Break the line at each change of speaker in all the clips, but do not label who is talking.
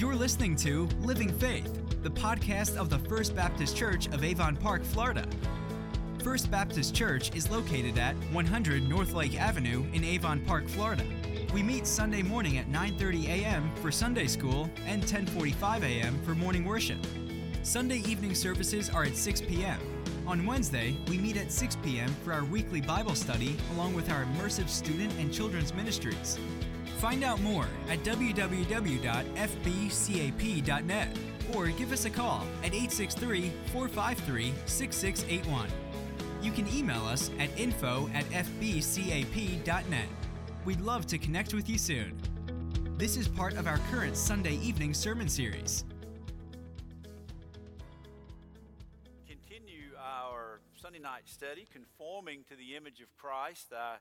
You're listening to Living Faith, the podcast of the First Baptist Church of Avon Park, Florida. First Baptist Church is located at 100 North Lake Avenue in Avon Park, Florida. We meet Sunday morning at 9:30 a.m. for Sunday school and 10:45 a.m. for morning worship. Sunday evening services are at 6 p.m. On Wednesday, we meet at 6 p.m. for our weekly Bible study along with our immersive student and children's ministries. Find out more at www.fbcap.net or give us a call at 863 453 6681. You can email us at info at fbcap.net. We'd love to connect with you soon. This is part of our current Sunday evening sermon series.
Continue our Sunday night study, conforming to the image of Christ. Uh,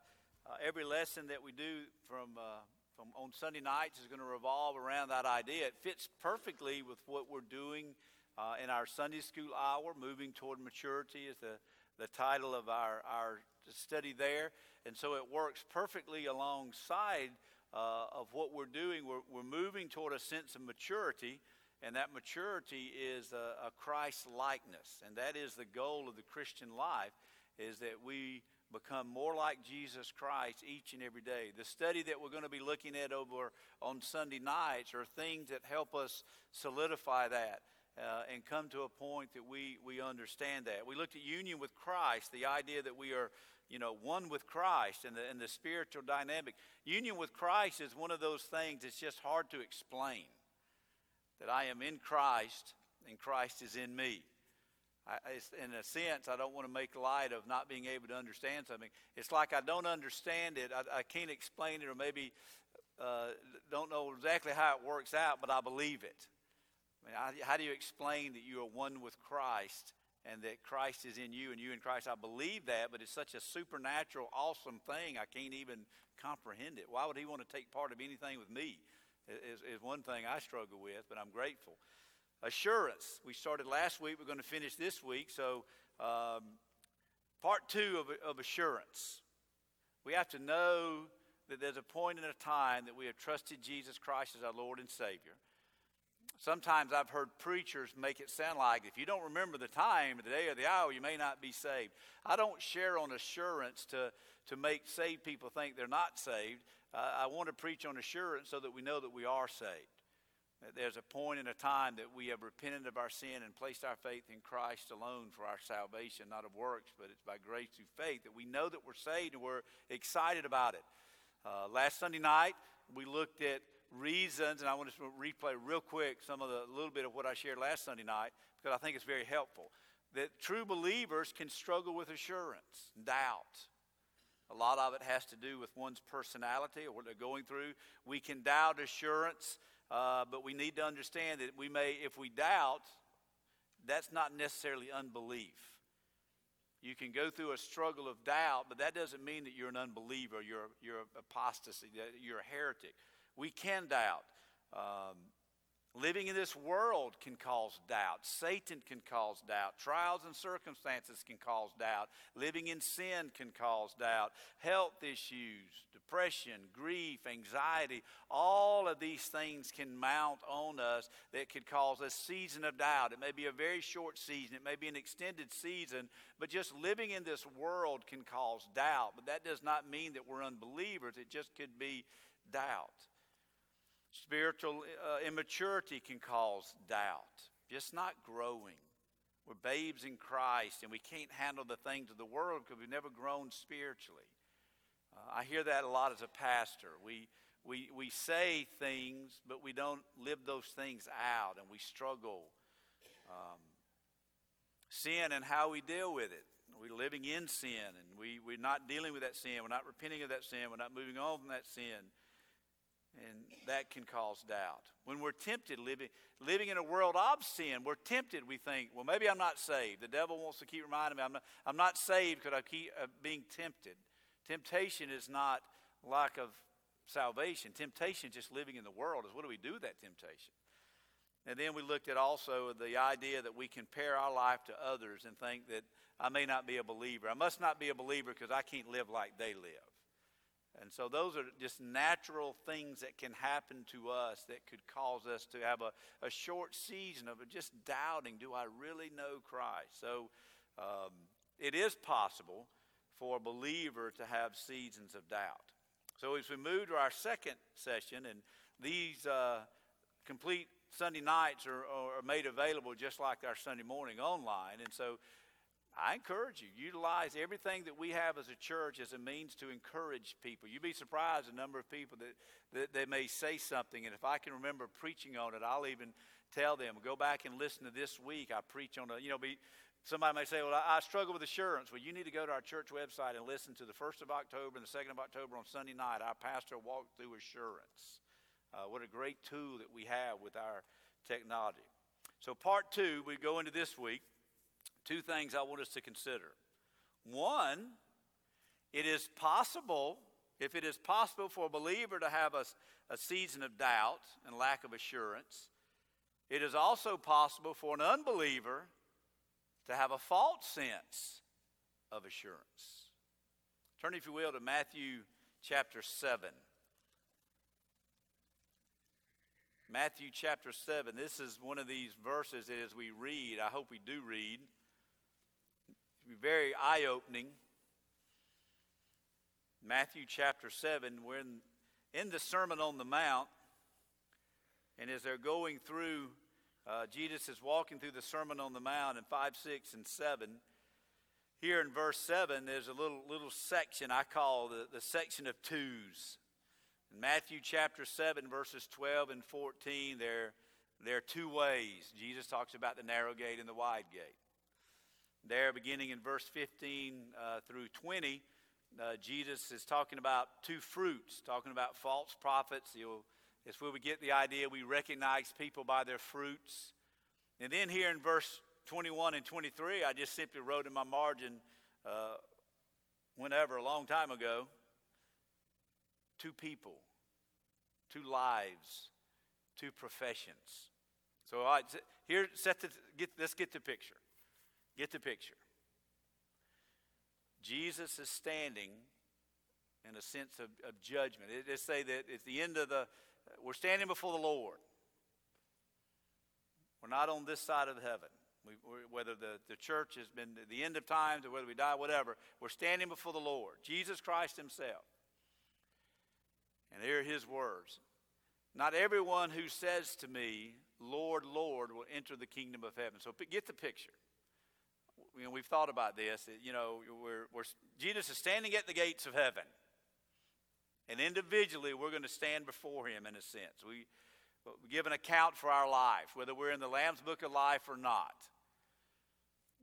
uh, every lesson that we do from uh, on Sunday nights is going to revolve around that idea. It fits perfectly with what we're doing uh, in our Sunday school hour, moving toward maturity is the, the title of our, our study there. And so it works perfectly alongside uh, of what we're doing. We're, we're moving toward a sense of maturity, and that maturity is a, a Christ likeness. And that is the goal of the Christian life, is that we become more like Jesus Christ each and every day. The study that we're going to be looking at over on Sunday nights are things that help us solidify that. Uh, and come to a point that we, we understand that. We looked at union with Christ, the idea that we are, you know, one with Christ and the, and the spiritual dynamic. Union with Christ is one of those things that's just hard to explain. That I am in Christ and Christ is in me. I, in a sense, I don't want to make light of not being able to understand something. It's like I don't understand it. I, I can't explain it, or maybe uh, don't know exactly how it works out, but I believe it. I mean, how, how do you explain that you are one with Christ and that Christ is in you and you in Christ? I believe that, but it's such a supernatural, awesome thing. I can't even comprehend it. Why would He want to take part of anything with me? Is, is one thing I struggle with, but I'm grateful. Assurance. We started last week. We're going to finish this week. So, um, part two of, of assurance. We have to know that there's a point in a time that we have trusted Jesus Christ as our Lord and Savior. Sometimes I've heard preachers make it sound like if you don't remember the time, the day, or the hour, you may not be saved. I don't share on assurance to, to make saved people think they're not saved. Uh, I want to preach on assurance so that we know that we are saved. There's a point in a time that we have repented of our sin and placed our faith in Christ alone for our salvation, not of works, but it's by grace through faith that we know that we're saved and we're excited about it. Uh, last Sunday night, we looked at reasons, and I want to replay real quick some of the little bit of what I shared last Sunday night because I think it's very helpful. That true believers can struggle with assurance, doubt. A lot of it has to do with one's personality or what they're going through. We can doubt assurance uh, but we need to understand that we may, if we doubt, that's not necessarily unbelief. You can go through a struggle of doubt, but that doesn't mean that you're an unbeliever, you're, you're apostasy, you're a heretic. We can doubt. Um, Living in this world can cause doubt. Satan can cause doubt. Trials and circumstances can cause doubt. Living in sin can cause doubt. Health issues, depression, grief, anxiety, all of these things can mount on us that could cause a season of doubt. It may be a very short season, it may be an extended season, but just living in this world can cause doubt. But that does not mean that we're unbelievers, it just could be doubt. Spiritual uh, immaturity can cause doubt, just not growing. We're babes in Christ and we can't handle the things of the world because we've never grown spiritually. Uh, I hear that a lot as a pastor. We, we, we say things, but we don't live those things out and we struggle. Um, sin and how we deal with it. We're living in sin and we, we're not dealing with that sin. We're not repenting of that sin. We're not moving on from that sin and that can cause doubt. When we're tempted, living, living in a world of sin, we're tempted. We think, well, maybe I'm not saved. The devil wants to keep reminding me I'm not, I'm not saved because I keep uh, being tempted. Temptation is not lack of salvation. Temptation is just living in the world. Is what do we do with that temptation? And then we looked at also the idea that we compare our life to others and think that I may not be a believer. I must not be a believer because I can't live like they live. And so those are just natural things that can happen to us that could cause us to have a, a short season of just doubting do I really know Christ? So um, it is possible for a believer to have seasons of doubt. So as we move to our second session, and these uh, complete Sunday nights are, are made available just like our Sunday morning online. And so I encourage you, utilize everything that we have as a church as a means to encourage people. You'd be surprised the number of people that, that they may say something, and if I can remember preaching on it, I'll even tell them, go back and listen to this week. I preach on a, you know, be, somebody may say, well, I, I struggle with assurance. Well, you need to go to our church website and listen to the 1st of October and the 2nd of October on Sunday night. Our pastor walked through assurance. Uh, what a great tool that we have with our technology. So, part two, we go into this week. Two things I want us to consider. One, it is possible, if it is possible for a believer to have a, a season of doubt and lack of assurance, it is also possible for an unbeliever to have a false sense of assurance. Turn, if you will, to Matthew chapter 7. Matthew chapter 7. This is one of these verses that as we read, I hope we do read, be very eye opening. Matthew chapter 7, we're in, in the Sermon on the Mount, and as they're going through, uh, Jesus is walking through the Sermon on the Mount in 5, 6, and 7. Here in verse 7, there's a little, little section I call the, the section of twos. In Matthew chapter 7, verses 12 and 14, there, there are two ways. Jesus talks about the narrow gate and the wide gate. There, beginning in verse 15 uh, through 20, uh, Jesus is talking about two fruits, talking about false prophets. You'll, it's where we get the idea we recognize people by their fruits. And then here in verse 21 and 23, I just simply wrote in my margin, uh, whenever, a long time ago, two people, two lives, two professions. So, all right, here, set the, get, let's get the picture. Get the picture. Jesus is standing in a sense of, of judgment. It, it say that it's the end of the, we're standing before the Lord. We're not on this side of heaven. We, whether the, the church has been the end of times or whether we die, whatever, we're standing before the Lord, Jesus Christ Himself. And here are his words Not everyone who says to me, Lord, Lord, will enter the kingdom of heaven. So get the picture. You know, we've thought about this. You know, we're, we're, Jesus is standing at the gates of heaven. And individually, we're going to stand before him in a sense. We, we give an account for our life, whether we're in the Lamb's Book of Life or not.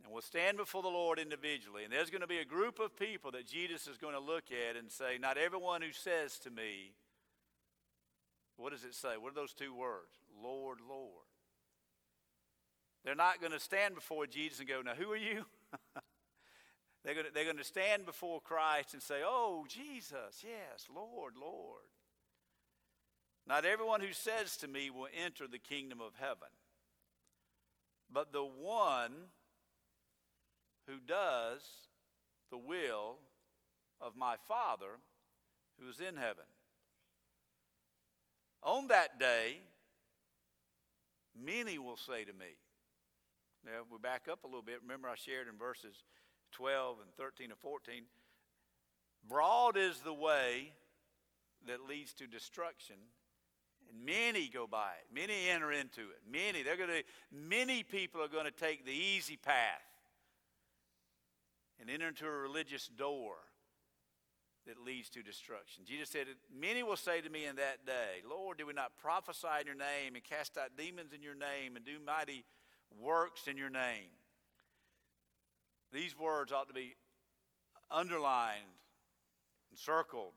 And we'll stand before the Lord individually. And there's going to be a group of people that Jesus is going to look at and say, Not everyone who says to me, what does it say? What are those two words? Lord, Lord. They're not going to stand before Jesus and go, Now, who are you? they're, going to, they're going to stand before Christ and say, Oh, Jesus, yes, Lord, Lord. Not everyone who says to me will enter the kingdom of heaven, but the one who does the will of my Father who is in heaven. On that day, many will say to me, now we back up a little bit. Remember, I shared in verses 12 and 13 and 14. Broad is the way that leads to destruction, and many go by it. Many enter into it. Many, they're going to, many people are going to take the easy path and enter into a religious door that leads to destruction. Jesus said, Many will say to me in that day, Lord, did we not prophesy in your name and cast out demons in your name and do mighty works in your name? These words ought to be underlined and circled.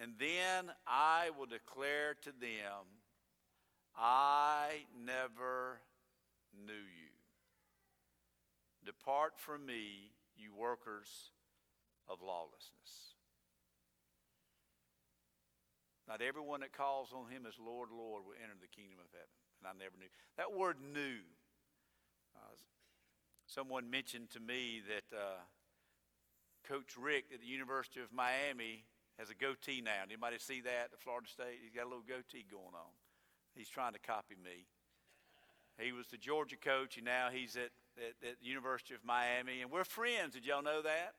And then I will declare to them, I never knew you. Depart from me, you workers of lawlessness. Not everyone that calls on him as Lord, Lord will enter the kingdom of heaven. I never knew. That word knew. Uh, someone mentioned to me that uh, Coach Richt at the University of Miami has a goatee now. Anybody see that at Florida State? He's got a little goatee going on. He's trying to copy me. He was the Georgia coach, and now he's at, at, at the University of Miami, and we're friends. Did y'all know that?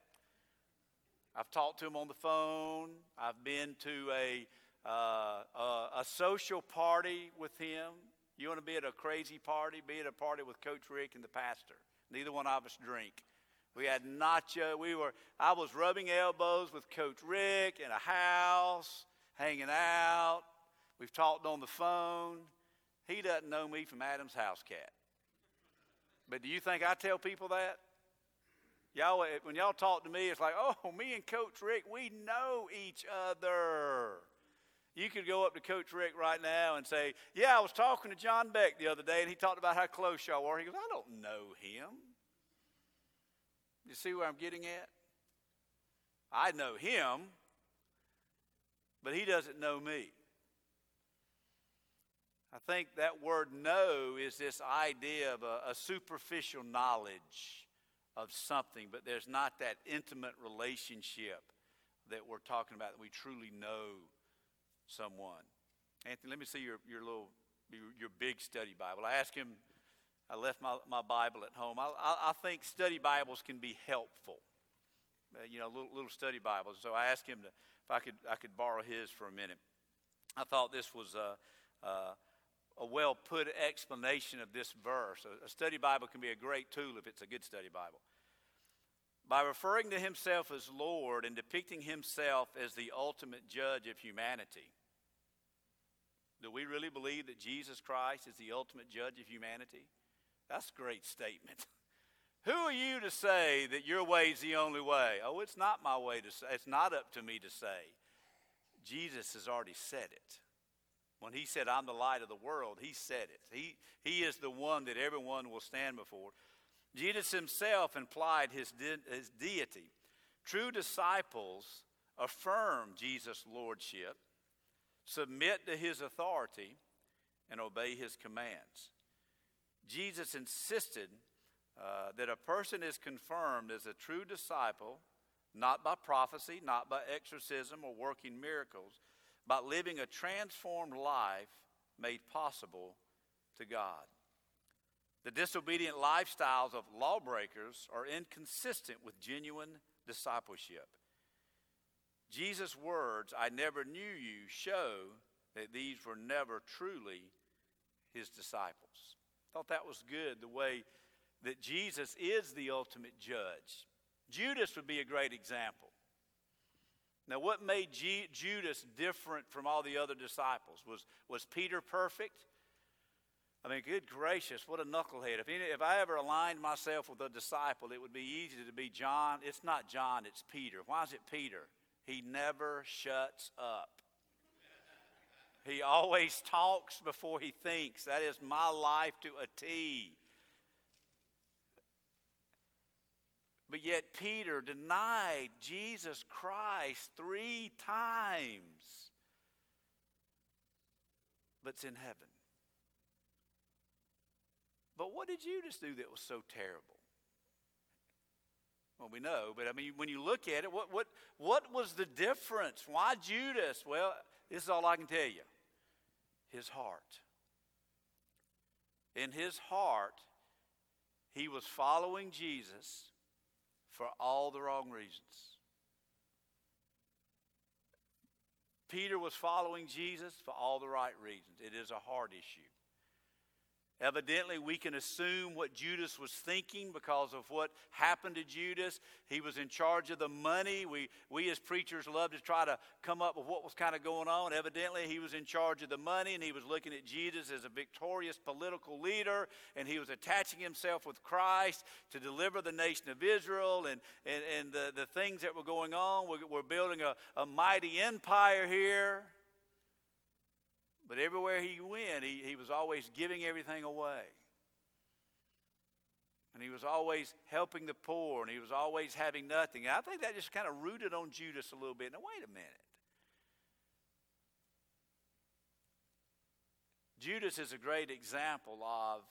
I've talked to him on the phone. I've been to a, uh, a, a social party with him. You want to be at a crazy party? Be at a party with Coach Richt and the pastor. Neither one of us drink. We had nacho. We were. I was rubbing elbows with Coach Richt in a house, hanging out. We've talked on the phone. He doesn't know me from Adam's house cat. But do you think I tell people that? Y'all, when y'all talk to me, it's like, oh, me and Coach Richt, we know each other. You could go up to Coach Richt right now and say, Yeah, I was talking to Jon Beck the other day, and he talked about how close y'all were. He goes, I don't know him. You see where I'm getting at? I know him, but he doesn't know me. I think that word know is this idea of a, a, superficial knowledge of something, but there's not that intimate relationship that we're talking about that we truly know someone. Anthony, let me see your, your little, your, big study Bible. I asked him, I left my, my Bible at home. I, I, I think study Bibles can be helpful. Uh, you know, little, little study Bibles. So I asked him to, if I could, I could borrow his for a minute. I thought this was a, a, a well put explanation of this verse. A, a study Bible can be a great tool if it's a good study Bible. By referring to himself as Lord and depicting himself as the ultimate judge of humanity, do we really believe that Jesus Christ is the ultimate judge of humanity? That's a great statement. Who are you to say that your way is the only way? Oh, it's not my way to say. It's not up to me to say. Jesus has already said it. When he said, I'm the light of the world, he said it. He, he is the one that everyone will stand before. Jesus himself implied his, de- his deity. True disciples affirm Jesus' lordship, submit to his authority, and obey his commands. Jesus insisted uh, that a person is confirmed as a true disciple not by prophecy, not by exorcism or working miracles, but living a transformed life made possible to God. The disobedient lifestyles of lawbreakers are inconsistent with genuine discipleship. Jesus' words, I never knew you, show that these were never truly his disciples. Thought that was good, the way that Jesus is the ultimate judge. Judas would be a great example. Now, what made G- Judas different from all the other disciples? Was, was Peter perfect? I mean, good gracious, what a knucklehead. If, any, if I ever aligned myself with a disciple, it would be easy to be John. It's not John, it's Peter. Why is it Peter? He never shuts up. He always talks before he thinks. That is my life to a T. But yet, Peter denied Jesus Christ three times, but's in heaven. But what did Judas do that was so terrible? Well, we know, but I mean, when you look at it, what, what, what was the difference? Why Judas? Well, this is all I can tell you his heart. In his heart, he was following Jesus for all the wrong reasons. Peter was following Jesus for all the right reasons. It is a heart issue. Evidently, we can assume what Judas was thinking because of what happened to Judas. He was in charge of the money. We, we as preachers love to try to come up with what was kind of going on. Evidently, he was in charge of the money and he was looking at Jesus as a victorious political leader and he was attaching himself with Christ to deliver the nation of Israel and, and, and the, the things that were going on. We're, we're building a, a mighty empire here. But everywhere he went, he, was always giving everything away. And he was always helping the poor, and he was always having nothing. And I think that just kind of rooted on Judas a little bit. Now, wait a minute. Judas is a great example of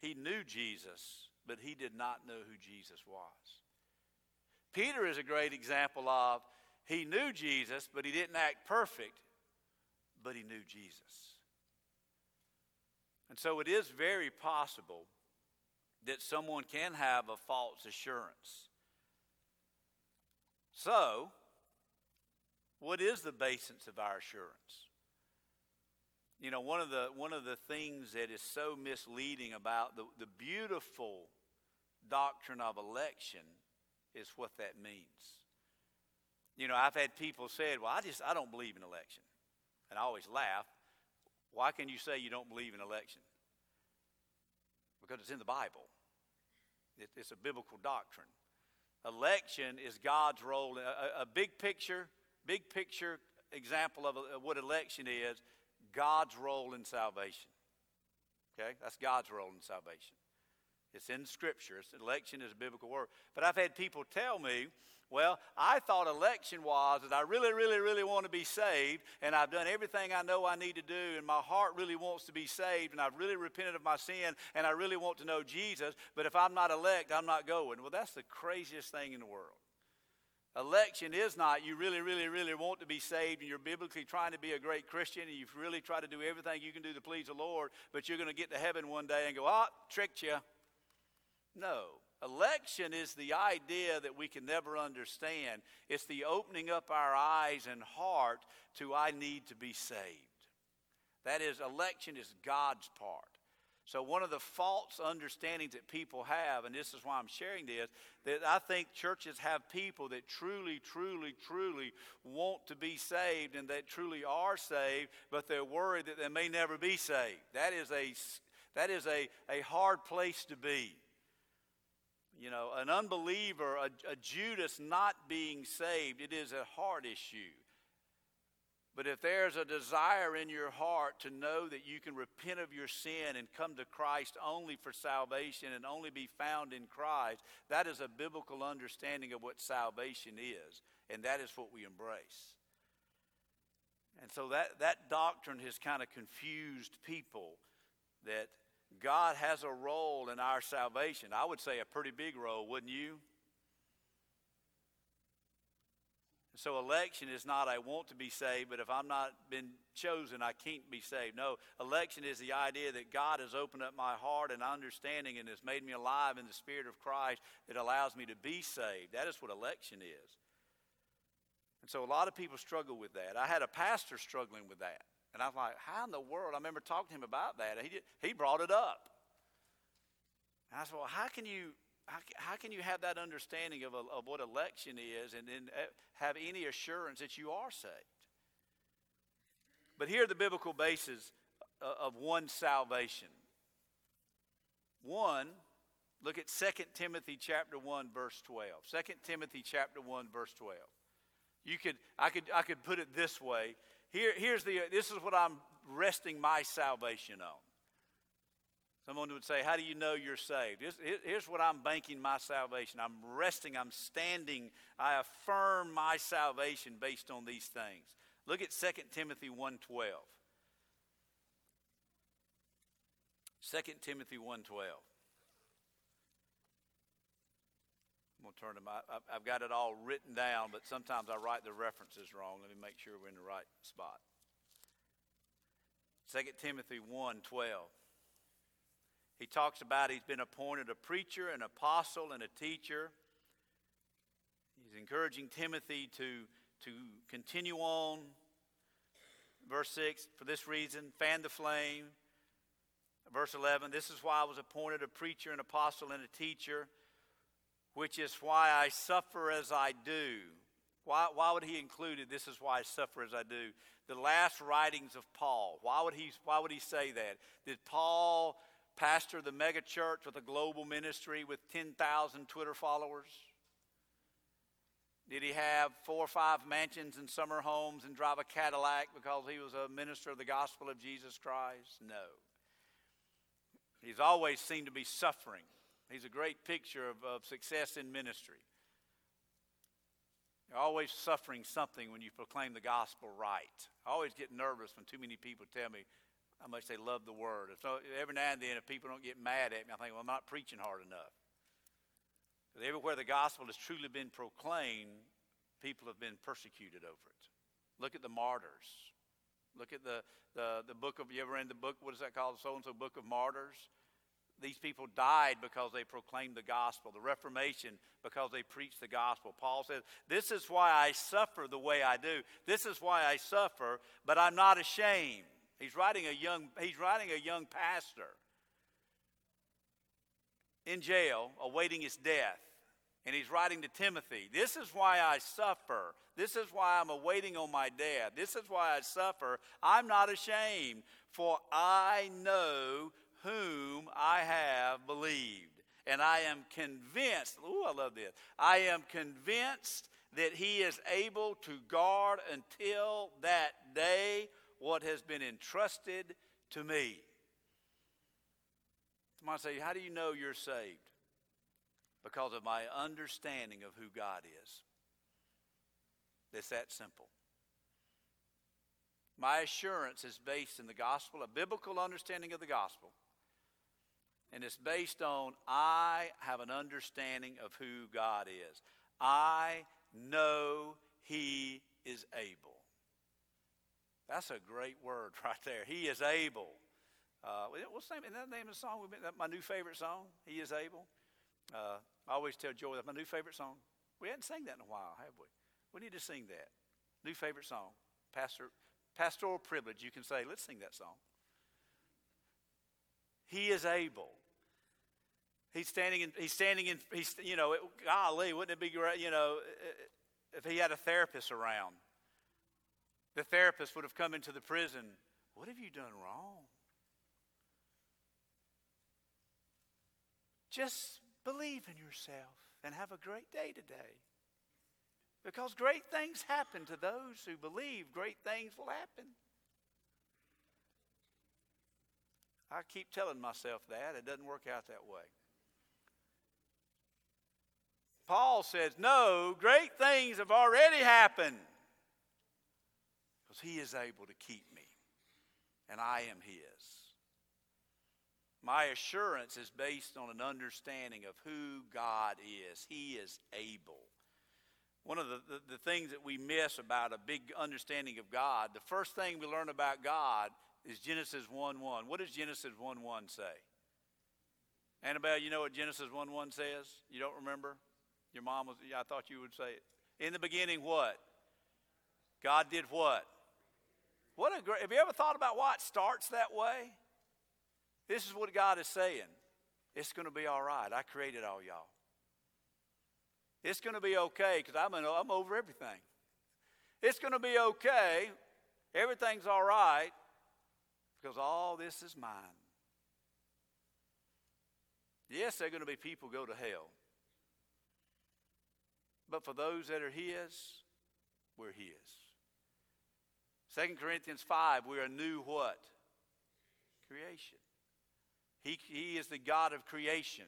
he knew Jesus, but he did not know who Jesus was. Peter is a great example of he knew Jesus, but he didn't act perfect, but he knew Jesus. And so it is very possible that someone can have a false assurance. So, what is the basis of our assurance? You know, one of the, one of the things that is so misleading about the, the beautiful doctrine of election is what that means. You know, I've had people say, well, I just, I don't believe in election. And I always laugh. Why can you say you don't believe in election? Because it's in the Bible. It, it's a biblical doctrine. Election is God's role. A, a big picture, big picture example of, a, of what election is God's role in salvation. Okay? That's God's role in salvation. It's in Scripture. It's, election is a biblical word. But I've had people tell me, well, I thought election was that I really, really, really want to be saved, and I've done everything I know I need to do, and my heart really wants to be saved, and I've really repented of my sin, and I really want to know Jesus, but if I'm not elect, I'm not going. Well, that's the craziest thing in the world. Election is not you really, really, really want to be saved and you're biblically trying to be a great Christian and you've really tried to do everything you can do to please the Lord, but you're going to get to heaven one day and go, ah, oh, tricked you. No. Election is the idea that we can never understand. It's the opening up our eyes and heart to I need to be saved. That is, election is God's part. So, one of the false understandings that people have, and this is why I'm sharing this, that I think churches have people that truly, truly, truly want to be saved and that truly are saved, but they're worried that they may never be saved. That is a, that is a, a hard place to be. You know, an unbeliever, a, a Judas not being saved, it is a hard issue. But if there's a desire in your heart to know that you can repent of your sin and come to Christ only for salvation and only be found in Christ, that is a biblical understanding of what salvation is. And that is what we embrace. And so that, that doctrine has kind of confused people that God has a role in our salvation. I would say a pretty big role, wouldn't you? So election is not I want to be saved, but if I'm not been chosen, I can't be saved. No, election is the idea that God has opened up my heart and understanding and has made me alive in the Spirit of Christ that allows me to be saved. That is what election is. And so a lot of people struggle with that. I had a pastor struggling with that. And I was like, how in the world? I remember talking to him about that. He, did, he brought it up. And I said, well, how can you how, how can you have that understanding of, a, of what election is and then uh, have any assurance that you are saved? But here are the biblical bases uh, of one salvation. One, look at 2 Timothy chapter 1 verse 12. 2 Timothy chapter 1 verse 12. You could I could I could put it this way. Here, here's the this is what I'm resting my salvation on. Someone would say, How do you know you're saved? Here's, here's, what I'm banking my salvation. I'm resting, I'm standing, I affirm my salvation based on these things. Look at 2 Timothy 1.12. 2 Timothy 1.12. I'm going to turn them. I, I've got it all written down, but sometimes I write the references wrong. Let me make sure we're in the right spot. 2 Timothy 1.12. He talks about he's been appointed a preacher, an apostle, and a teacher. He's encouraging Timothy to, to continue on. Verse 6 For this reason, fan the flame. Verse 11 This is why I was appointed a preacher, an apostle, and a teacher, which is why I suffer as I do. Why, why would he include it? This is why I suffer as I do. The last writings of Paul. Why would he, why would he say that? Did Paul pastor the mega church with a global ministry with 10,000 Twitter followers? Did he have four or five mansions and summer homes and drive a Cadillac because he was a minister of the gospel of Jesus Christ? No. He's always seemed to be suffering. He's a great picture of, of success in ministry. You're always suffering something when you proclaim the gospel right. I always get nervous when too many people tell me, how much they love the word. So every now and then, if people don't get mad at me, I think, well, I'm not preaching hard enough. Because everywhere the gospel has truly been proclaimed, people have been persecuted over it. Look at the martyrs. Look at the, the, the book of, you ever read the book, what is that called? So and so Book of Martyrs. These people died because they proclaimed the gospel. The Reformation because they preached the gospel. Paul says, This is why I suffer the way I do. This is why I suffer, but I'm not ashamed. He's writing a young, he's writing a young pastor in jail awaiting his death. And he's writing to Timothy, This is why I suffer. This is why I'm awaiting on my death. This is why I suffer. I'm not ashamed, for I know whom I have believed. And I am convinced, ooh, I love this. I am convinced that he is able to guard until that day what has been entrusted to me. Somebody say, How do you know you're saved? Because of my understanding of who God is. It's that simple. My assurance is based in the gospel, a biblical understanding of the gospel. And it's based on I have an understanding of who God is. I know He is able. That's a great word right there. He is able. Uh, what's the name? Isn't that the name of the song? My new favorite song. He is able. Uh, I always tell Joy that's my new favorite song. We hadn't sang that in a while, have we? We need to sing that. New favorite song. Pastor, pastoral privilege. You can say, let's sing that song. He is able. He's standing in, he's standing in, he's, you know, it, golly, wouldn't it be great, you know, if he had a therapist around? The therapist would have come into the prison. What have you done wrong? Just believe in yourself and have a great day today. Because great things happen to those who believe, great things will happen. I keep telling myself that. It doesn't work out that way. Paul says, No, great things have already happened because he is able to keep me, and I am his. My assurance is based on an understanding of who God is. He is able. One of the, the, the, things that we miss about a big understanding of God, the first thing we learn about God is Genesis 1 1. What does Genesis 1 1 say? Annabelle, you know what Genesis 1 1 says? You don't remember? Your mom was, yeah, I thought you would say it. In the beginning, what? God did what? What a great, have you ever thought about why it starts that way? This is what God is saying. It's going to be all right. I created all y'all. It's going to be okay because I'm, I'm over everything. It's going to be okay. Everything's all right because all this is mine. Yes, there are going to be people go to hell. But for those that are His, we're His. 2 Corinthians 5, we're a new what? Creation. He, he is the God of creation.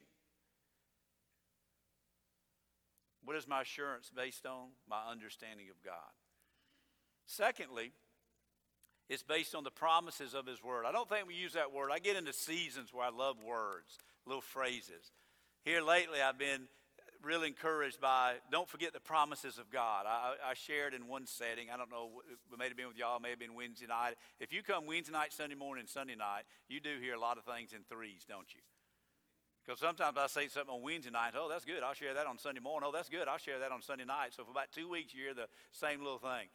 What is my assurance based on? My understanding of God. Secondly, it's based on the promises of His Word. I don't think we use that word. I get into seasons where I love words, little phrases. Here lately, I've been really encouraged by don't forget the promises of God. I, I shared in one setting, I don't know, it may have been with y'all, may have been Wednesday night. If you come Wednesday night, Sunday morning, Sunday night, you do hear a lot of things in threes, don't you? Because sometimes I say something on Wednesday night, oh, that's good, I'll share that on Sunday morning. Oh, that's good, I'll share that on Sunday night. So for about two weeks, you hear the same little thing.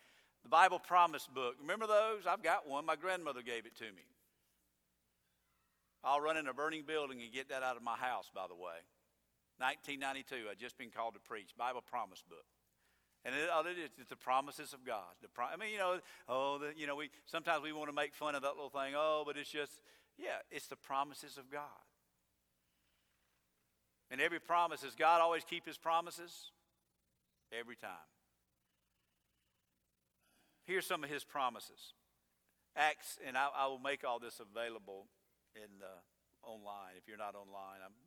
The Bible Promise Book, remember those? I've got one. My grandmother gave it to me. I'll run in a burning building and get that out of my house, by the way. 1992, I'd just been called to preach, Bible Promise Book. And it, all it is, it's the promises of God. The pro- I mean, you know, oh, the, you know, we sometimes we want to make fun of that little thing. Oh, but it's just, yeah, it's the promises of God. And every promise, does God always keep his promises? Every time. Here's some of his promises. Acts, and I, I will make all this available in uh, online. If you're not online, I'm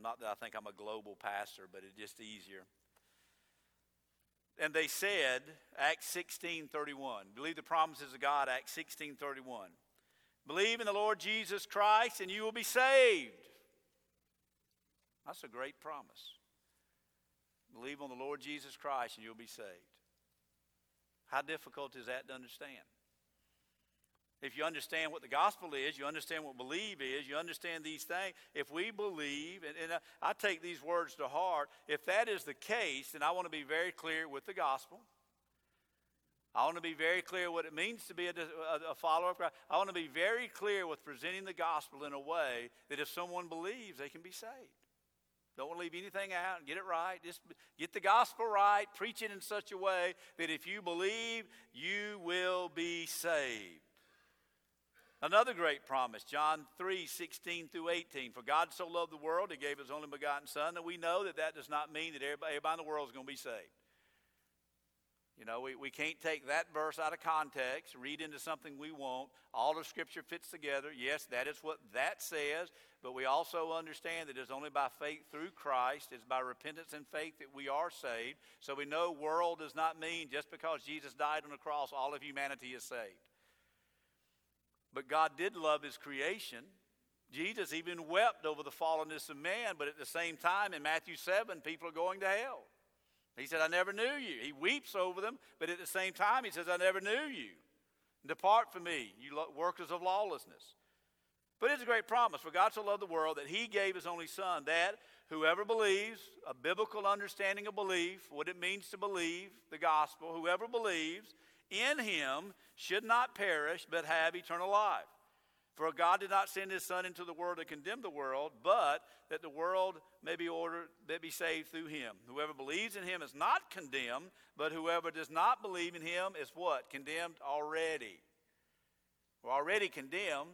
not that I think I'm a global pastor, but it's just easier. And they said, Acts 16 31, believe the promises of God, Acts 16 31. Believe in the Lord Jesus Christ and you will be saved. That's a great promise. Believe on the Lord Jesus Christ and you'll be saved. How difficult is that to understand? If you understand what the gospel is, you understand what believe is, you understand these things. If we believe, and, and uh, I take these words to heart, if that is the case, then I want to be very clear with the gospel. I want to be very clear what it means to be a, a, a, follower of Christ. I want to be very clear with presenting the gospel in a way that if someone believes, they can be saved. Don't want to leave anything out and get it right. Just get the gospel right. Preach it in such a way that if you believe, you will be saved. Another great promise, John 3 16 through 18. For God so loved the world, he gave his only begotten Son. And we know that that does not mean that everybody, everybody in the world is going to be saved. You know, we, we can't take that verse out of context, read into something we want. All of Scripture fits together. Yes, that is what that says, but we also understand that it's only by faith through Christ, it's by repentance and faith that we are saved. So we know world does not mean just because Jesus died on the cross, all of humanity is saved. But God did love his creation. Jesus even wept over the fallenness of man, but at the same time, in Matthew 7, people are going to hell. He said, I never knew you. He weeps over them, but at the same time, he says, I never knew you. Depart from me, you workers of lawlessness. But it's a great promise. For God so loved the world that he gave his only Son, that whoever believes, a biblical understanding of belief, what it means to believe the gospel, whoever believes in him should not perish, but have eternal life. For God did not send his Son into the world to condemn the world, but that the world may be ordered, may be saved through him. Whoever believes in him is not condemned, but whoever does not believe in him is what? Condemned already. We're already condemned.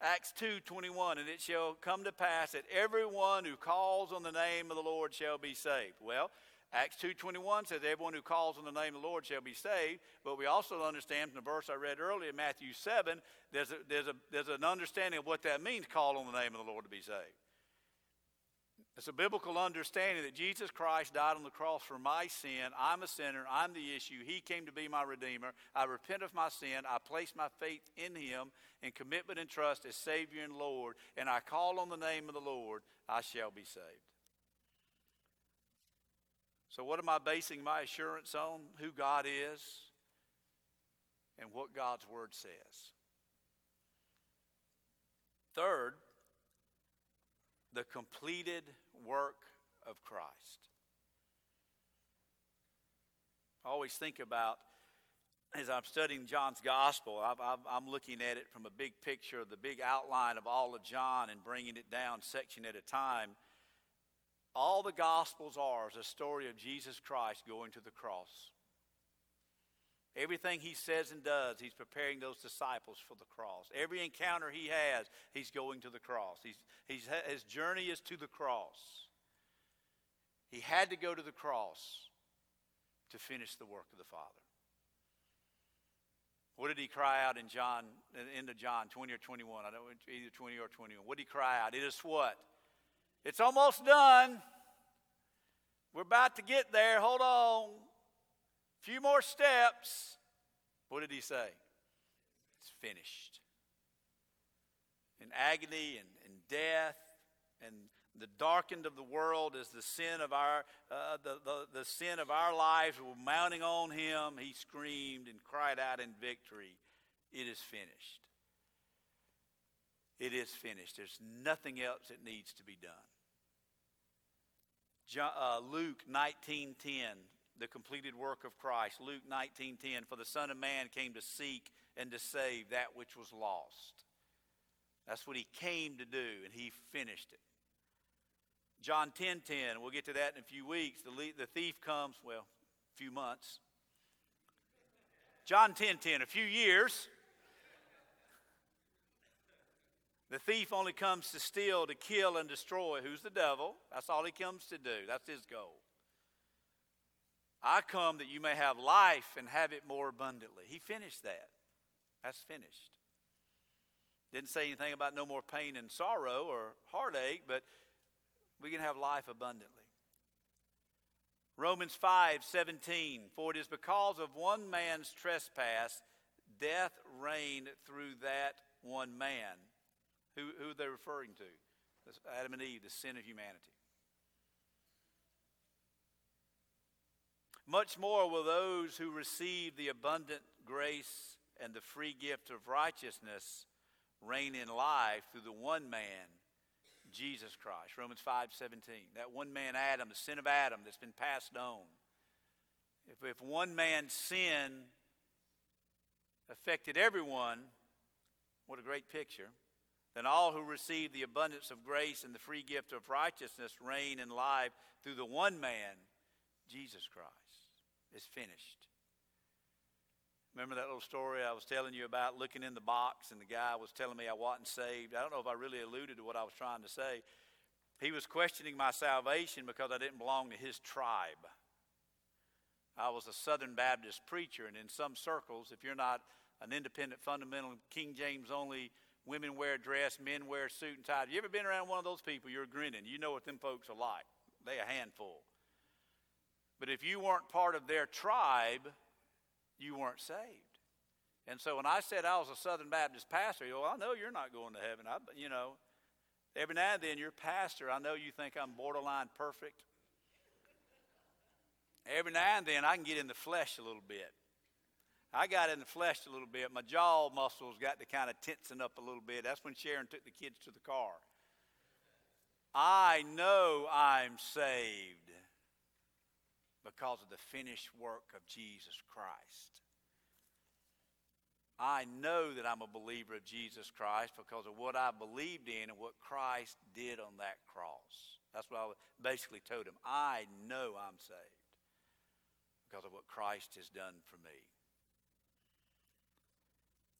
Acts 2 21, and it shall come to pass that everyone who calls on the name of the Lord shall be saved. Well, Acts 2.21 says, everyone who calls on the name of the Lord shall be saved. But we also understand from the verse I read earlier, in Matthew 7, there's, a, there's, a, there's an understanding of what that means, call on the name of the Lord to be saved. It's a biblical understanding that Jesus Christ died on the cross for my sin. I'm a sinner. I'm the issue. He came to be my Redeemer. I repent of my sin. I place my faith in Him in commitment and trust as Savior and Lord. And I call on the name of the Lord. I shall be saved. So, what am I basing my assurance on? Who God is and what God's Word says. Third, the completed work of Christ. I always think about, as I'm studying John's gospel, i am looking at it from a big picture, the big outline of all of John, and bringing it down section at a time. All the Gospels are is a story of Jesus Christ going to the cross. Everything he says and does, he's preparing those disciples for the cross. Every encounter he has, he's going to the cross. He's, he's, his journey is to the cross. He had to go to the cross to finish the work of the Father. What did he cry out in John, into John 20 or 21? I don't know, either 20 or 21. What did he cry out? It is what? It's almost done. We're about to get there. Hold on. A few more steps. What did he say? It's finished. In agony and, and death and the darkened of the world as the sin of our uh, the, the, the sin of our lives were mounting on him he screamed and cried out in victory it is finished it is finished there's nothing else that needs to be done John, uh, Luke 19:10, the completed work of Christ. Luke 19:10, for the Son of Man came to seek and to save that which was lost. That's what he came to do, and he finished it. John 10:10, 10, 10, we'll get to that in a few weeks. The, the thief comes, well, a few months. John 10:10, 10, a few years. The thief only comes to steal, to kill, and destroy. Who's the devil? That's all he comes to do. That's his goal. I come that you may have life and have it more abundantly. He finished that. That's finished. Didn't say anything about no more pain and sorrow or heartache, but we can have life abundantly. Romans 5 17, for it is because of one man's trespass, death reigned through that one man who, who are they referring to? That's Adam and Eve, the sin of humanity. Much more will those who receive the abundant grace and the free gift of righteousness reign in life through the one man, Jesus Christ. Romans 5:17. That one man Adam, the sin of Adam that's been passed on. If, if one man's sin affected everyone, what a great picture. Then all who receive the abundance of grace and the free gift of righteousness reign in life through the one man, Jesus Christ. It's finished. Remember that little story I was telling you about looking in the box and the guy was telling me I wasn't saved? I don't know if I really alluded to what I was trying to say. He was questioning my salvation because I didn't belong to his tribe. I was a Southern Baptist preacher, and in some circles, if you're not an independent, fundamental, King James only, women wear a dress, men wear a suit and tie. You ever been around one of those people? You're grinning. You know what them folks are like. They a handful. But if you weren't part of their tribe, you weren't saved. And so when I said I was a Southern Baptist pastor, you know, I know you're not going to heaven. I, you know, every now and then you're pastor. I know you think I'm borderline perfect. Every now and then I can get in the flesh a little bit. I got in the flesh a little bit. My jaw muscles got to kind of tensing up a little bit. That's when Sharon took the kids to the car. I know I'm saved because of the finished work of Jesus Christ. I know that I'm a believer of Jesus Christ because of what I believed in and what Christ did on that cross. That's what I basically told him. I know I'm saved because of what Christ has done for me.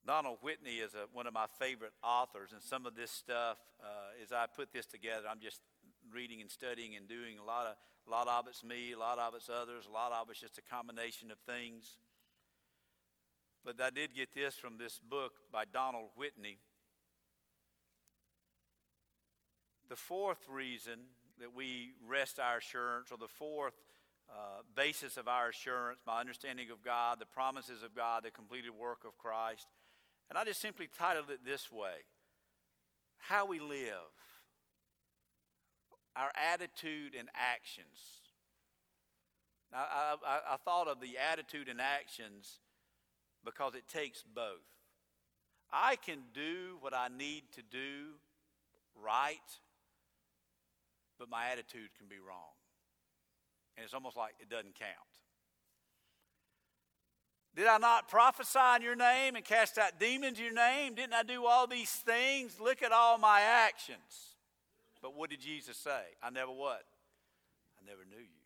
Donald Whitney is a, one of my favorite authors, and some of this stuff, uh, as I put this together, I'm just reading and studying and doing a lot of a lot of it's me, a lot of it's others, a lot of it's just a combination of things. But I did get this from this book by Donald Whitney. The fourth reason that we rest our assurance, or the fourth uh, basis of our assurance, my understanding of God, the promises of God, the completed work of Christ. And I just simply titled it this way How We Live our attitude and actions. Now, I, I, I, thought of the attitude and actions because it takes both. I can do what I need to do right, but my attitude can be wrong. And it's almost like it doesn't count. Did I not prophesy in your name and cast out demons in your name? Didn't I do all these things? Look at all my actions. But what did Jesus say? I never what? I never knew you.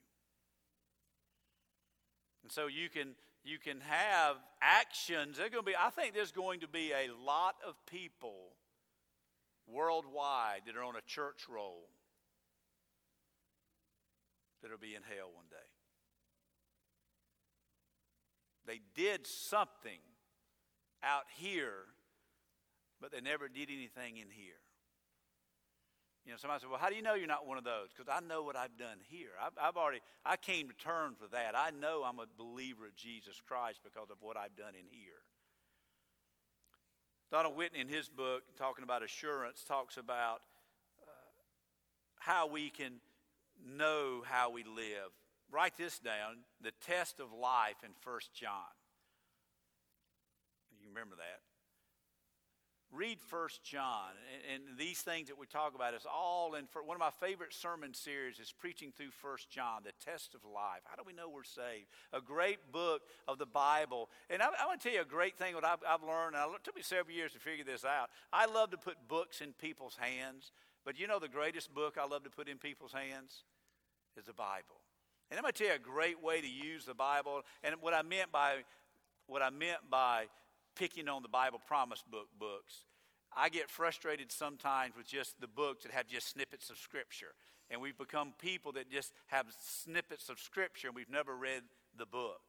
And so you can you can have actions. There's going to be, I think there's going to be a lot of people worldwide that are on a church roll that'll be in hell one day. They did something out here, but they never did anything in here. You know, somebody said, well, how do you know you're not one of those? Because I know what I've done here. I've, I've, already, I came to terms with that. I know I'm a believer of Jesus Christ because of what I've done in here. Donald Whitney, in his book, talking about assurance, talks about uh, how we can know how we live. Write this down the test of life in 1 John. You remember that read First John, and, and, these things that we talk about is all in. For, one of my favorite sermon series is preaching through First John, the test of life. How do we know we're saved? A great book of the Bible, and I, I want to tell you a great thing. What I've, I've learned, and it took me several years to figure this out. I love to put books in people's hands, but you know the greatest book I love to put in people's hands is the Bible. And I'm going to tell you a great way to use the Bible, and what I meant by what I meant by picking on the Bible promise book books. I get frustrated sometimes with just the books that have just snippets of Scripture. And we've become people that just have snippets of Scripture and we've never read the book.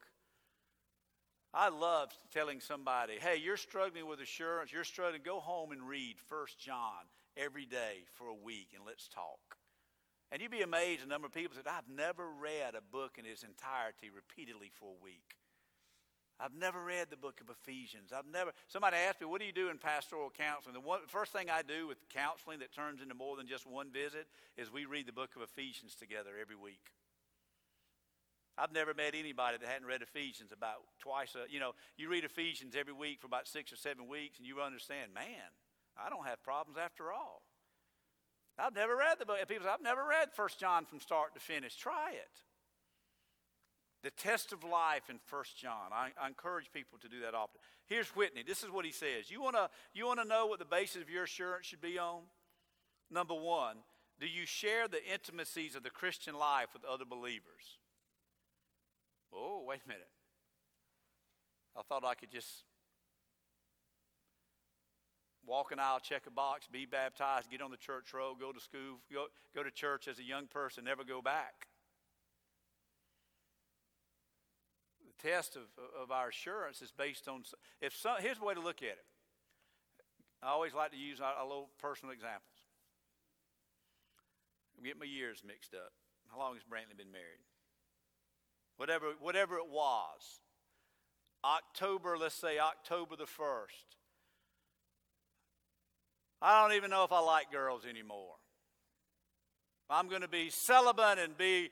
I love telling somebody, hey, you're struggling with assurance, you're struggling, go home and read First John every day for a week and let's talk. And you'd be amazed the number of people that I've never read a book in its entirety repeatedly for a week. I've never read the book of Ephesians. I've never. Somebody asked me, "What do you do in pastoral counseling?" The one, first thing I do with counseling that turns into more than just one visit is we read the book of Ephesians together every week. I've never met anybody that hadn't read Ephesians about twice. A, you know, you read Ephesians every week for about six or seven weeks, and you understand, man, I don't have problems after all. I've never read the book. People say, I've never read First John from start to finish. Try it. The test of life in First John. I, I, encourage people to do that often. Here's Whitney. This is what he says. You want to you wanna know what the basis of your assurance should be on? Number one, do you share the intimacies of the Christian life with other believers? Oh, wait a minute. I thought I could just walk an aisle, check a box, be baptized, get on the church road, go to school, go, go to church as a young person, never go back. The test of, of our assurance is based on, if some, here's the way to look at it. I always like to use a, a little personal examples. I'm getting my years mixed up. How long has Brantley been married? Whatever, whatever it was. October, let's say October the 1st. I don't even know if I like girls anymore. I'm going to be celibate and be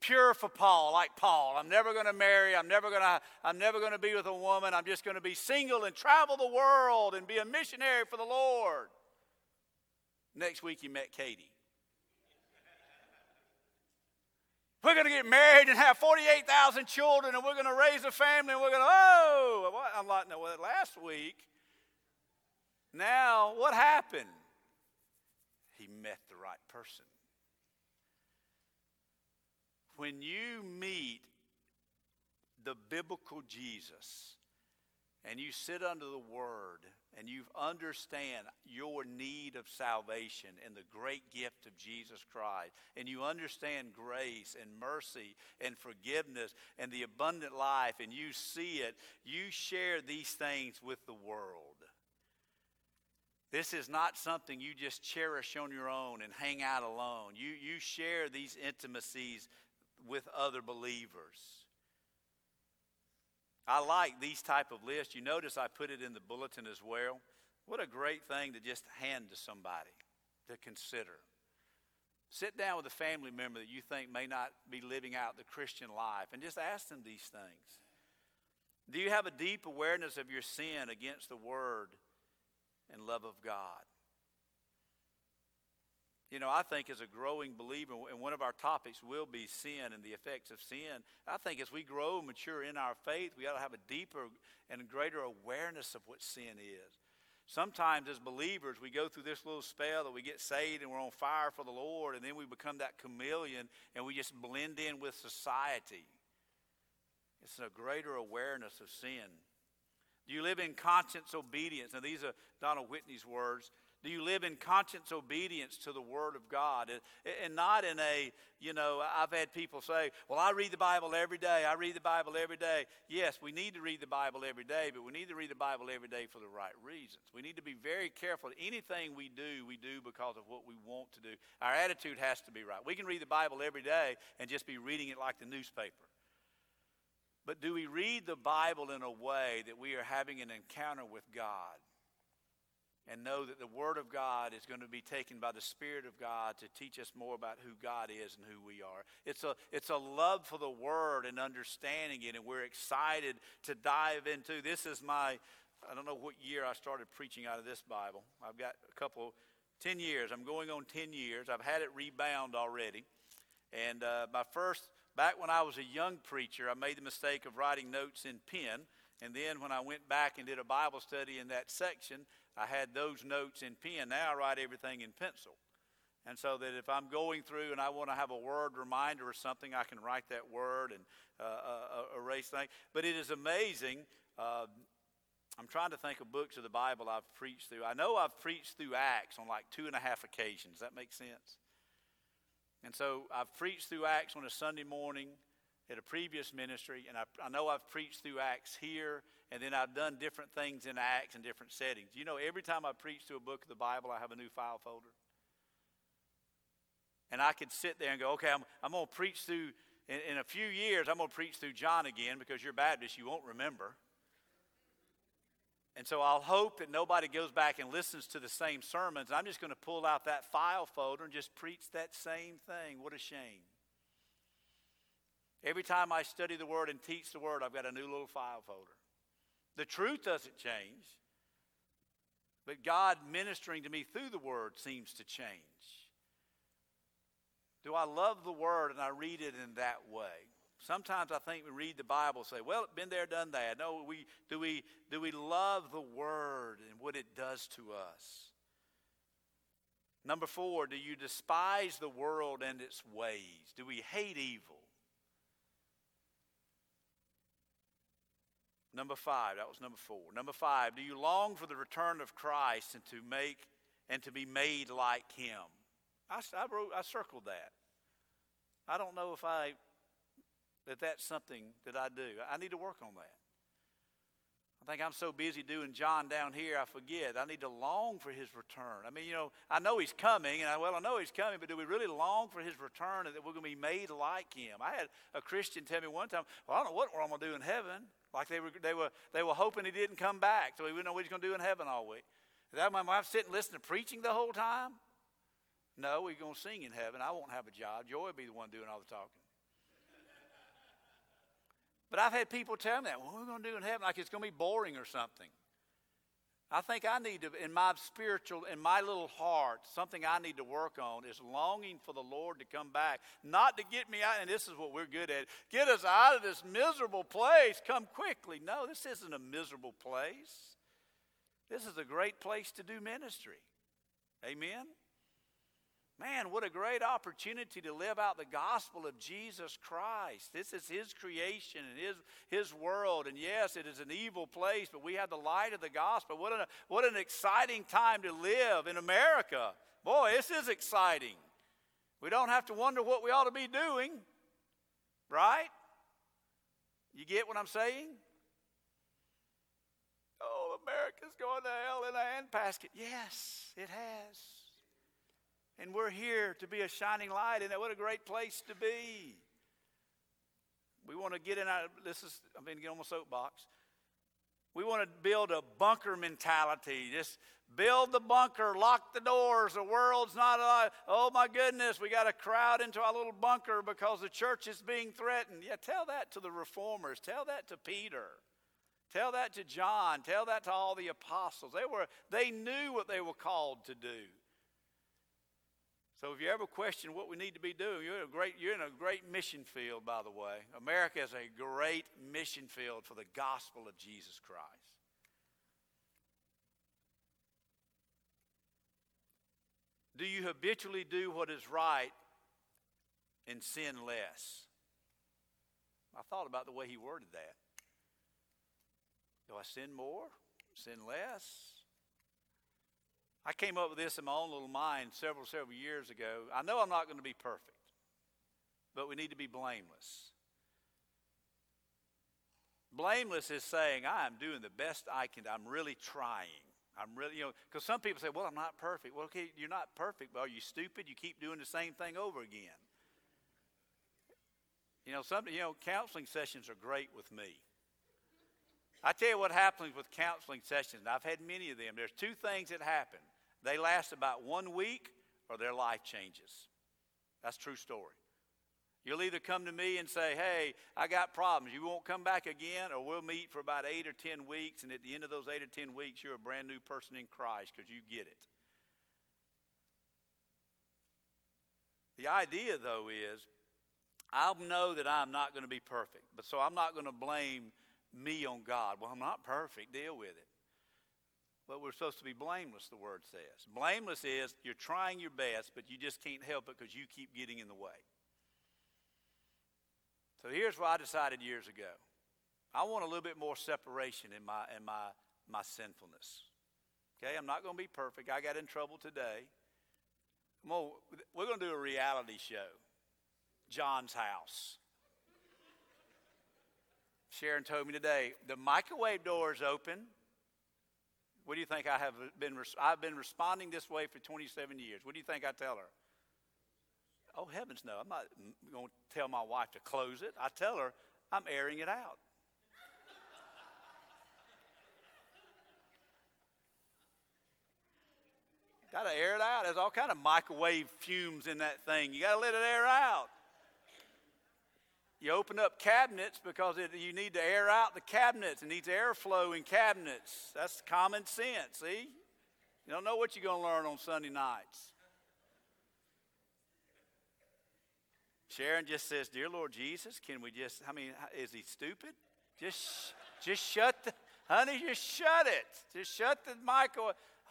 pure for Paul, like Paul. I'm never going to marry. I'm never going to. I'm never going to be with a woman. I'm just going to be single and travel the world and be a missionary for the Lord. Next week, he met Katie. We're going to get married and have 48,000 children and we're going to raise a family and we're going to, oh, I'm like, no, well, last week now, what happened? He met the right person. When you meet the biblical Jesus and you sit under the Word and you understand your need of salvation and the great gift of Jesus Christ, and you understand grace and mercy and forgiveness and the abundant life, and you see it, you share these things with the world. This is not something you just cherish on your own and hang out alone. You, you share these intimacies with other believers. I like these type of lists. You notice I put it in the bulletin as well. What a great thing to just hand to somebody to consider. Sit down with a family member that you think may not be living out the Christian life and just ask them these things. Do you have a deep awareness of your sin against the Word and love of God. You know, I think as a growing believer, and one of our topics will be sin and the effects of sin. I think as we grow and mature in our faith, we ought to have a deeper and greater awareness of what sin is. Sometimes as believers, we go through this little spell that we get saved and we're on fire for the Lord, and then we become that chameleon and we just blend in with society. It's a greater awareness of sin. Do you live in conscience obedience? Now, these are Donald Whitney's words. Do you live in conscience obedience to the Word of God? And not in a, you know, I've had people say, well, I read the Bible every day. I read the Bible every day. Yes, we need to read the Bible every day, but we need to read the Bible every day for the right reasons. We need to be very careful. Anything we do, we do because of what we want to do. Our attitude has to be right. We can read the Bible every day and just be reading it like the newspaper. But do we read the Bible in a way that we are having an encounter with God and know that the Word of God is going to be taken by the Spirit of God to teach us more about who God is and who we are? It's a, it's a love for the Word and understanding it, and we're excited to dive into. This is my, I don't know what year I started preaching out of this Bible. I've got a couple, 10 years. I'm going on 10 years. I've had it rebound already. And uh, my first Back when I was a young preacher, I made the mistake of writing notes in pen. And then when I went back and did a Bible study in that section, I had those notes in pen. Now I write everything in pencil. And so that if I'm going through and I want to have a word reminder or something, I can write that word and uh, uh, uh erase things. But it is amazing. Uh, I'm trying to think of books of the Bible I've preached through. I know I've preached through Acts on like two and a half occasions. That make sense? And so I've preached through Acts on a Sunday morning at a previous ministry, and I, I, know I've preached through Acts here, and then I've done different things in Acts in different settings. You know, every time I preach through a book of the Bible, I have a new file folder. And I could sit there and go, okay, I'm, I'm going to preach through, in, in a few years, I'm going to preach through John again because you're Baptist, you won't remember. And so I'll hope that nobody goes back and listens to the same sermons. I'm just going to pull out that file folder and just preach that same thing. What a shame. Every time I study the Word and teach the Word, I've got a new little file folder. The truth doesn't change, but God ministering to me through the Word seems to change. Do I love the Word and I read it in that way? Sometimes I think we read the Bible and say, well, been there, done that. No, we, do, we, do we love the Word and what it does to us? Number four, do you despise the world and its ways? Do we hate evil? Number five, that was number four. Number five, do you long for the return of Christ and to make and to be made like him? I, I wrote, I circled that. I don't know if I that that's something that I do. I need to work on that. I think I'm so busy doing John down here, I forget. I need to long for his return. I mean, you know, I know he's coming, and I, well, I know he's coming, but do we really long for his return and that we're going to be made like him? I had a Christian tell me one time, well, I don't know what I'm going to do in heaven. Like they were, they were, they were hoping he didn't come back, so we didn't know what he's going to do in heaven all week. Is that my wife sitting listening to preaching the whole time? No, we're going to sing in heaven. I won't have a job. Joy will be the one doing all the talking. But I've had people tell me that, what are we going to do in heaven? Like it's going to be boring or something. I think I need to, in my spiritual, in my little heart, something I need to work on is longing for the Lord to come back. Not to get me out, and this is what we're good at get us out of this miserable place. Come quickly. No, this isn't a miserable place. This is a great place to do ministry. Amen? Man, what a great opportunity to live out the gospel of Jesus Christ. This is His creation and His, His world. And yes, it is an evil place, but we have the light of the gospel. What an, what an exciting time to live in America. Boy, this is exciting. We don't have to wonder what we ought to be doing, right? You get what I'm saying? Oh, America's going to hell in a handbasket. Yes, it has. And we're here to be a shining light, and what a great place to be. We want to get in our, this is, I'm to get on my soapbox. We want to build a bunker mentality. Just build the bunker, lock the doors. The world's not alive. Oh my goodness, we got to crowd into our little bunker because the church is being threatened. Yeah, tell that to the reformers. Tell that to Peter. Tell that to John. Tell that to all the apostles. They were they knew what they were called to do. So if you ever question what we need to be doing, you're in a great, you're in a great mission field, by the way. America is a great mission field for the gospel of Jesus Christ. Do you habitually do what is right and sin less? I thought about the way he worded that. Do I sin more? Sin less? I came up with this in my own little mind several, several years ago. I know I'm not going to be perfect, but we need to be blameless. Blameless is saying, I am doing the best I can. I'm really trying. I'm really, you know, because some people say, well, I'm not perfect. Well, okay, you're not perfect, but are you stupid? You keep doing the same thing over again. You know, some, you know, counseling sessions are great with me. I tell you what happens with counseling sessions. I've had many of them. There's two things that happen. They last about one week or their life changes. That's true story. You'll either come to me and say, Hey, I got problems. You won't come back again, or we'll meet for about eight or 10 weeks, and at the end of those eight or 10 weeks, you're a brand new person in Christ because you get it. The idea, though, is I'll know that I'm not going to be perfect, but so I'm not going to blame me on God. Well, I'm not perfect. Deal with it. But we're supposed to be blameless, the word says. Blameless is you're trying your best, but you just can't help it because you keep getting in the way. So here's what I decided years ago. I want a little bit more separation in my in my my sinfulness. Okay, I'm not going to be perfect. I got in trouble today. Gonna, we're going to do a reality show. Jon's house. Sharon told me today the microwave door is open. What do you think I have been? I've been responding this way for 27 years. What do you think I tell her? Oh, heavens no. I'm not going to tell my wife to close it. I tell her I'm airing it out. got to air it out. There's all kind of microwave fumes in that thing. You got to let it air out. You open up cabinets because it, you need to air out the cabinets. It needs airflow in cabinets. That's common sense, see? You don't know what you're going to learn on Sunday nights. Sharon just says, Dear Lord Jesus, can we just, I mean, is he stupid? Just, just shut the, honey, just shut it. Just shut the mic.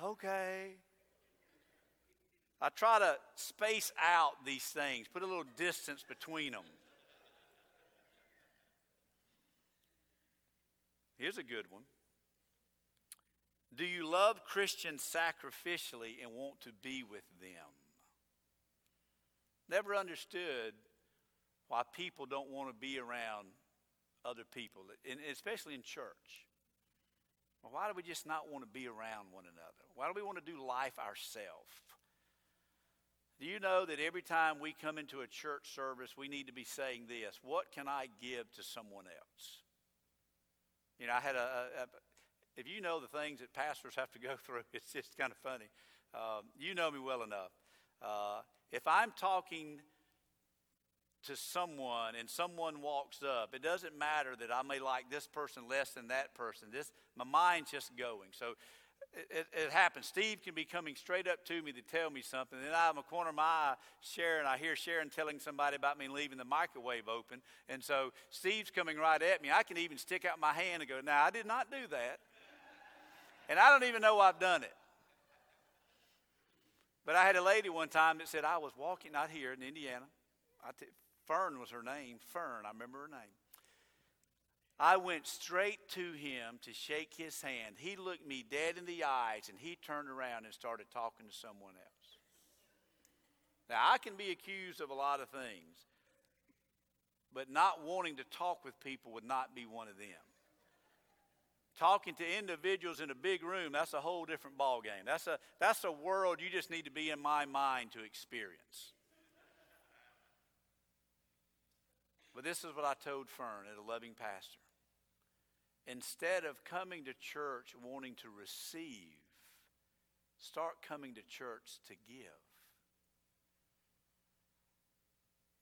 Okay. I try to space out these things, put a little distance between them. Here's a good one. Do you love Christians sacrificially and want to be with them? Never understood why people don't want to be around other people, and especially in church. Why do we just not want to be around one another? Why do we want to do life ourselves? Do you know that every time we come into a church service, we need to be saying this What can I give to someone else? You know, I had a, a, if you know the things that pastors have to go through, it's just kind of funny. Um, you know me well enough. Uh, if I'm talking to someone and someone walks up, it doesn't matter that I may like this person less than that person. This my mind's just going. So it, it, happens. Steve can be coming straight up to me to tell me something. Then I'm a corner of my eye, Sharon. I hear Sharon telling somebody about me leaving the microwave open. And so Steve's coming right at me. I can even stick out my hand and go, Now, I did not do that. And I don't even know I've done it. But I had a lady one time that said, I was walking out here in Indiana. T- Fern was her name. Fern, I remember her name. I went straight to him to shake his hand. He looked me dead in the eyes and he turned around and started talking to someone else. Now, I can be accused of a lot of things, but not wanting to talk with people would not be one of them. Talking to individuals in a big room, that's a whole different ballgame. That's a, that's a world you just need to be in my mind to experience. But this is what I told Fern at a loving pastor. Instead of coming to church wanting to receive, start coming to church to give.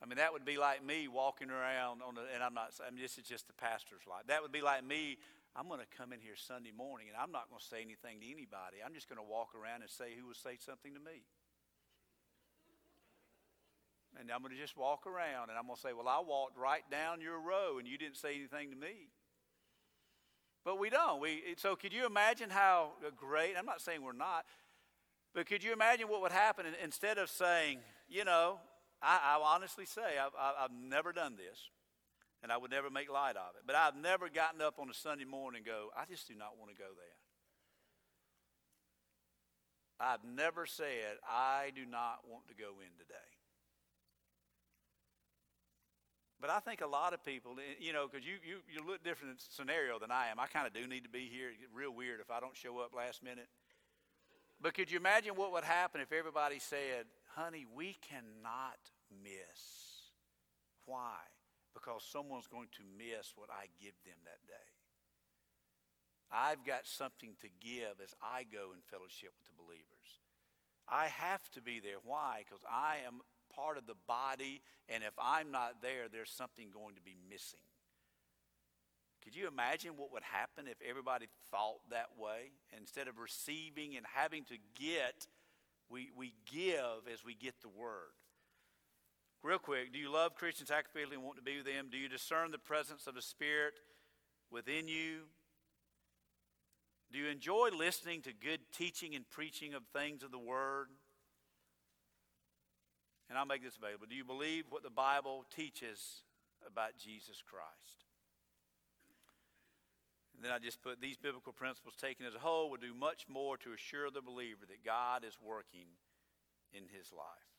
I mean, that would be like me walking around on the, and I'm not, I mean, this is just the pastor's life. That would be like me, I'm going to come in here Sunday morning and I'm not going to say anything to anybody. I'm just going to walk around and say who will say something to me. And I'm going to just walk around and I'm going to say, well, I walked right down your row and you didn't say anything to me. But we don't. We, so could you imagine how great, I'm not saying we're not, but could you imagine what would happen instead of saying, you know, I, I honestly say I've, I've never done this and I would never make light of it. But I've never gotten up on a Sunday morning and go, I just do not want to go there. I've never said, I do not want to go in today. But I think a lot of people, eh, you know, because you, you, you look different scenario than I am. I kind of do need to be here. It's real weird if I don't show up last minute. But could you imagine what would happen if everybody said, honey, we cannot miss. Why? Because someone's going to miss what I give them that day. I've got something to give as I go in fellowship with the believers. I have to be there. Why? Because I am part of the body, and if I'm not there, there's something going to be missing. Could you imagine what would happen if everybody thought that way? Instead of receiving and having to get, we, we give as we get the word. Real quick, do you love Christians sacrificially and want to be with them? Do you discern the presence of the Spirit within you? Do you enjoy listening to good teaching and preaching of things of the Word? And I'll make this available. Do you believe what the Bible teaches about Jesus Christ? And then I just put these biblical principles taken as a whole will do much more to assure the believer that God is working in his life.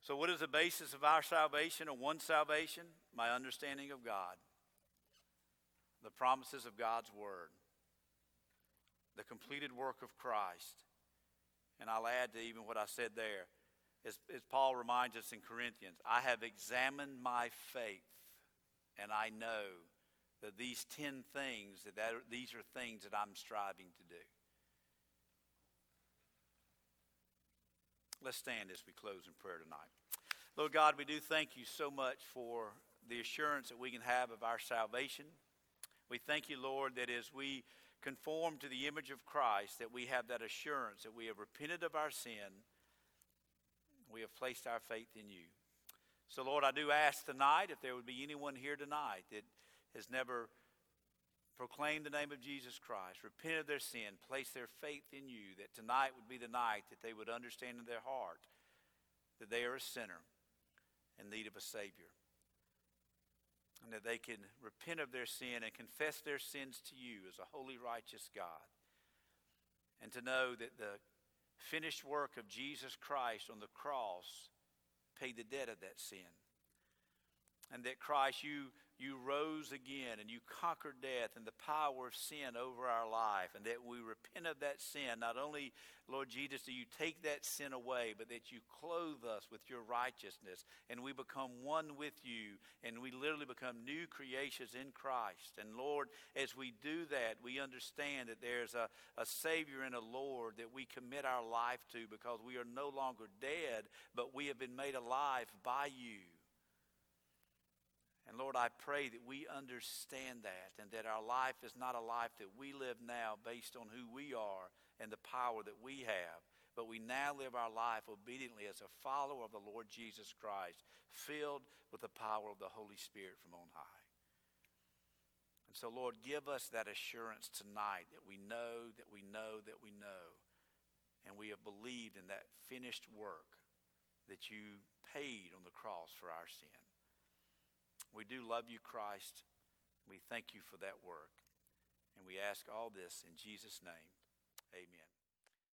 So, what is the basis of our salvation or one salvation? My understanding of God, the promises of God's Word, the completed work of Christ. And I'll add to even what I said there as, as Paul reminds us in Corinthians, I have examined my faith, and I know that these 10 things, that, that these are things that I'm striving to do. Let's stand as we close in prayer tonight. Lord God, we do thank you so much for the assurance that we can have of our salvation. We thank you, Lord, that as we conform to the image of Christ, that we have that assurance that we have repented of our sin. We have placed our faith in you. So, Lord, I do ask tonight if there would be anyone here tonight that has never proclaimed the name of Jesus Christ, repented of their sin, placed their faith in you, that tonight would be the night that they would understand in their heart that they are a sinner in need of a Savior. And that they can repent of their sin and confess their sins to you as a holy, righteous God. And to know that the finished work of Jesus Christ on the cross paid the debt of that sin. And that Christ, you you rose again and you conquered death and the power of sin over our life, and that we repent of that sin. Not only, Lord Jesus, do you take that sin away, but that you clothe us with your righteousness, and we become one with you, and we literally become new creations in Christ. And Lord, as we do that, we understand that there's a, a Savior and a Lord that we commit our life to because we are no longer dead, but we have been made alive by you. And Lord, I pray that we understand that and that our life is not a life that we live now based on who we are and the power that we have, but we now live our life obediently as a follower of the Lord Jesus Christ, filled with the power of the Holy Spirit from on high. And so, Lord, give us that assurance tonight that we know, that we know, that we know, and we have believed in that finished work that you paid on the cross for our sin. We do love you, Christ. We thank you for that work. And we ask all this in Jesus' name. Amen.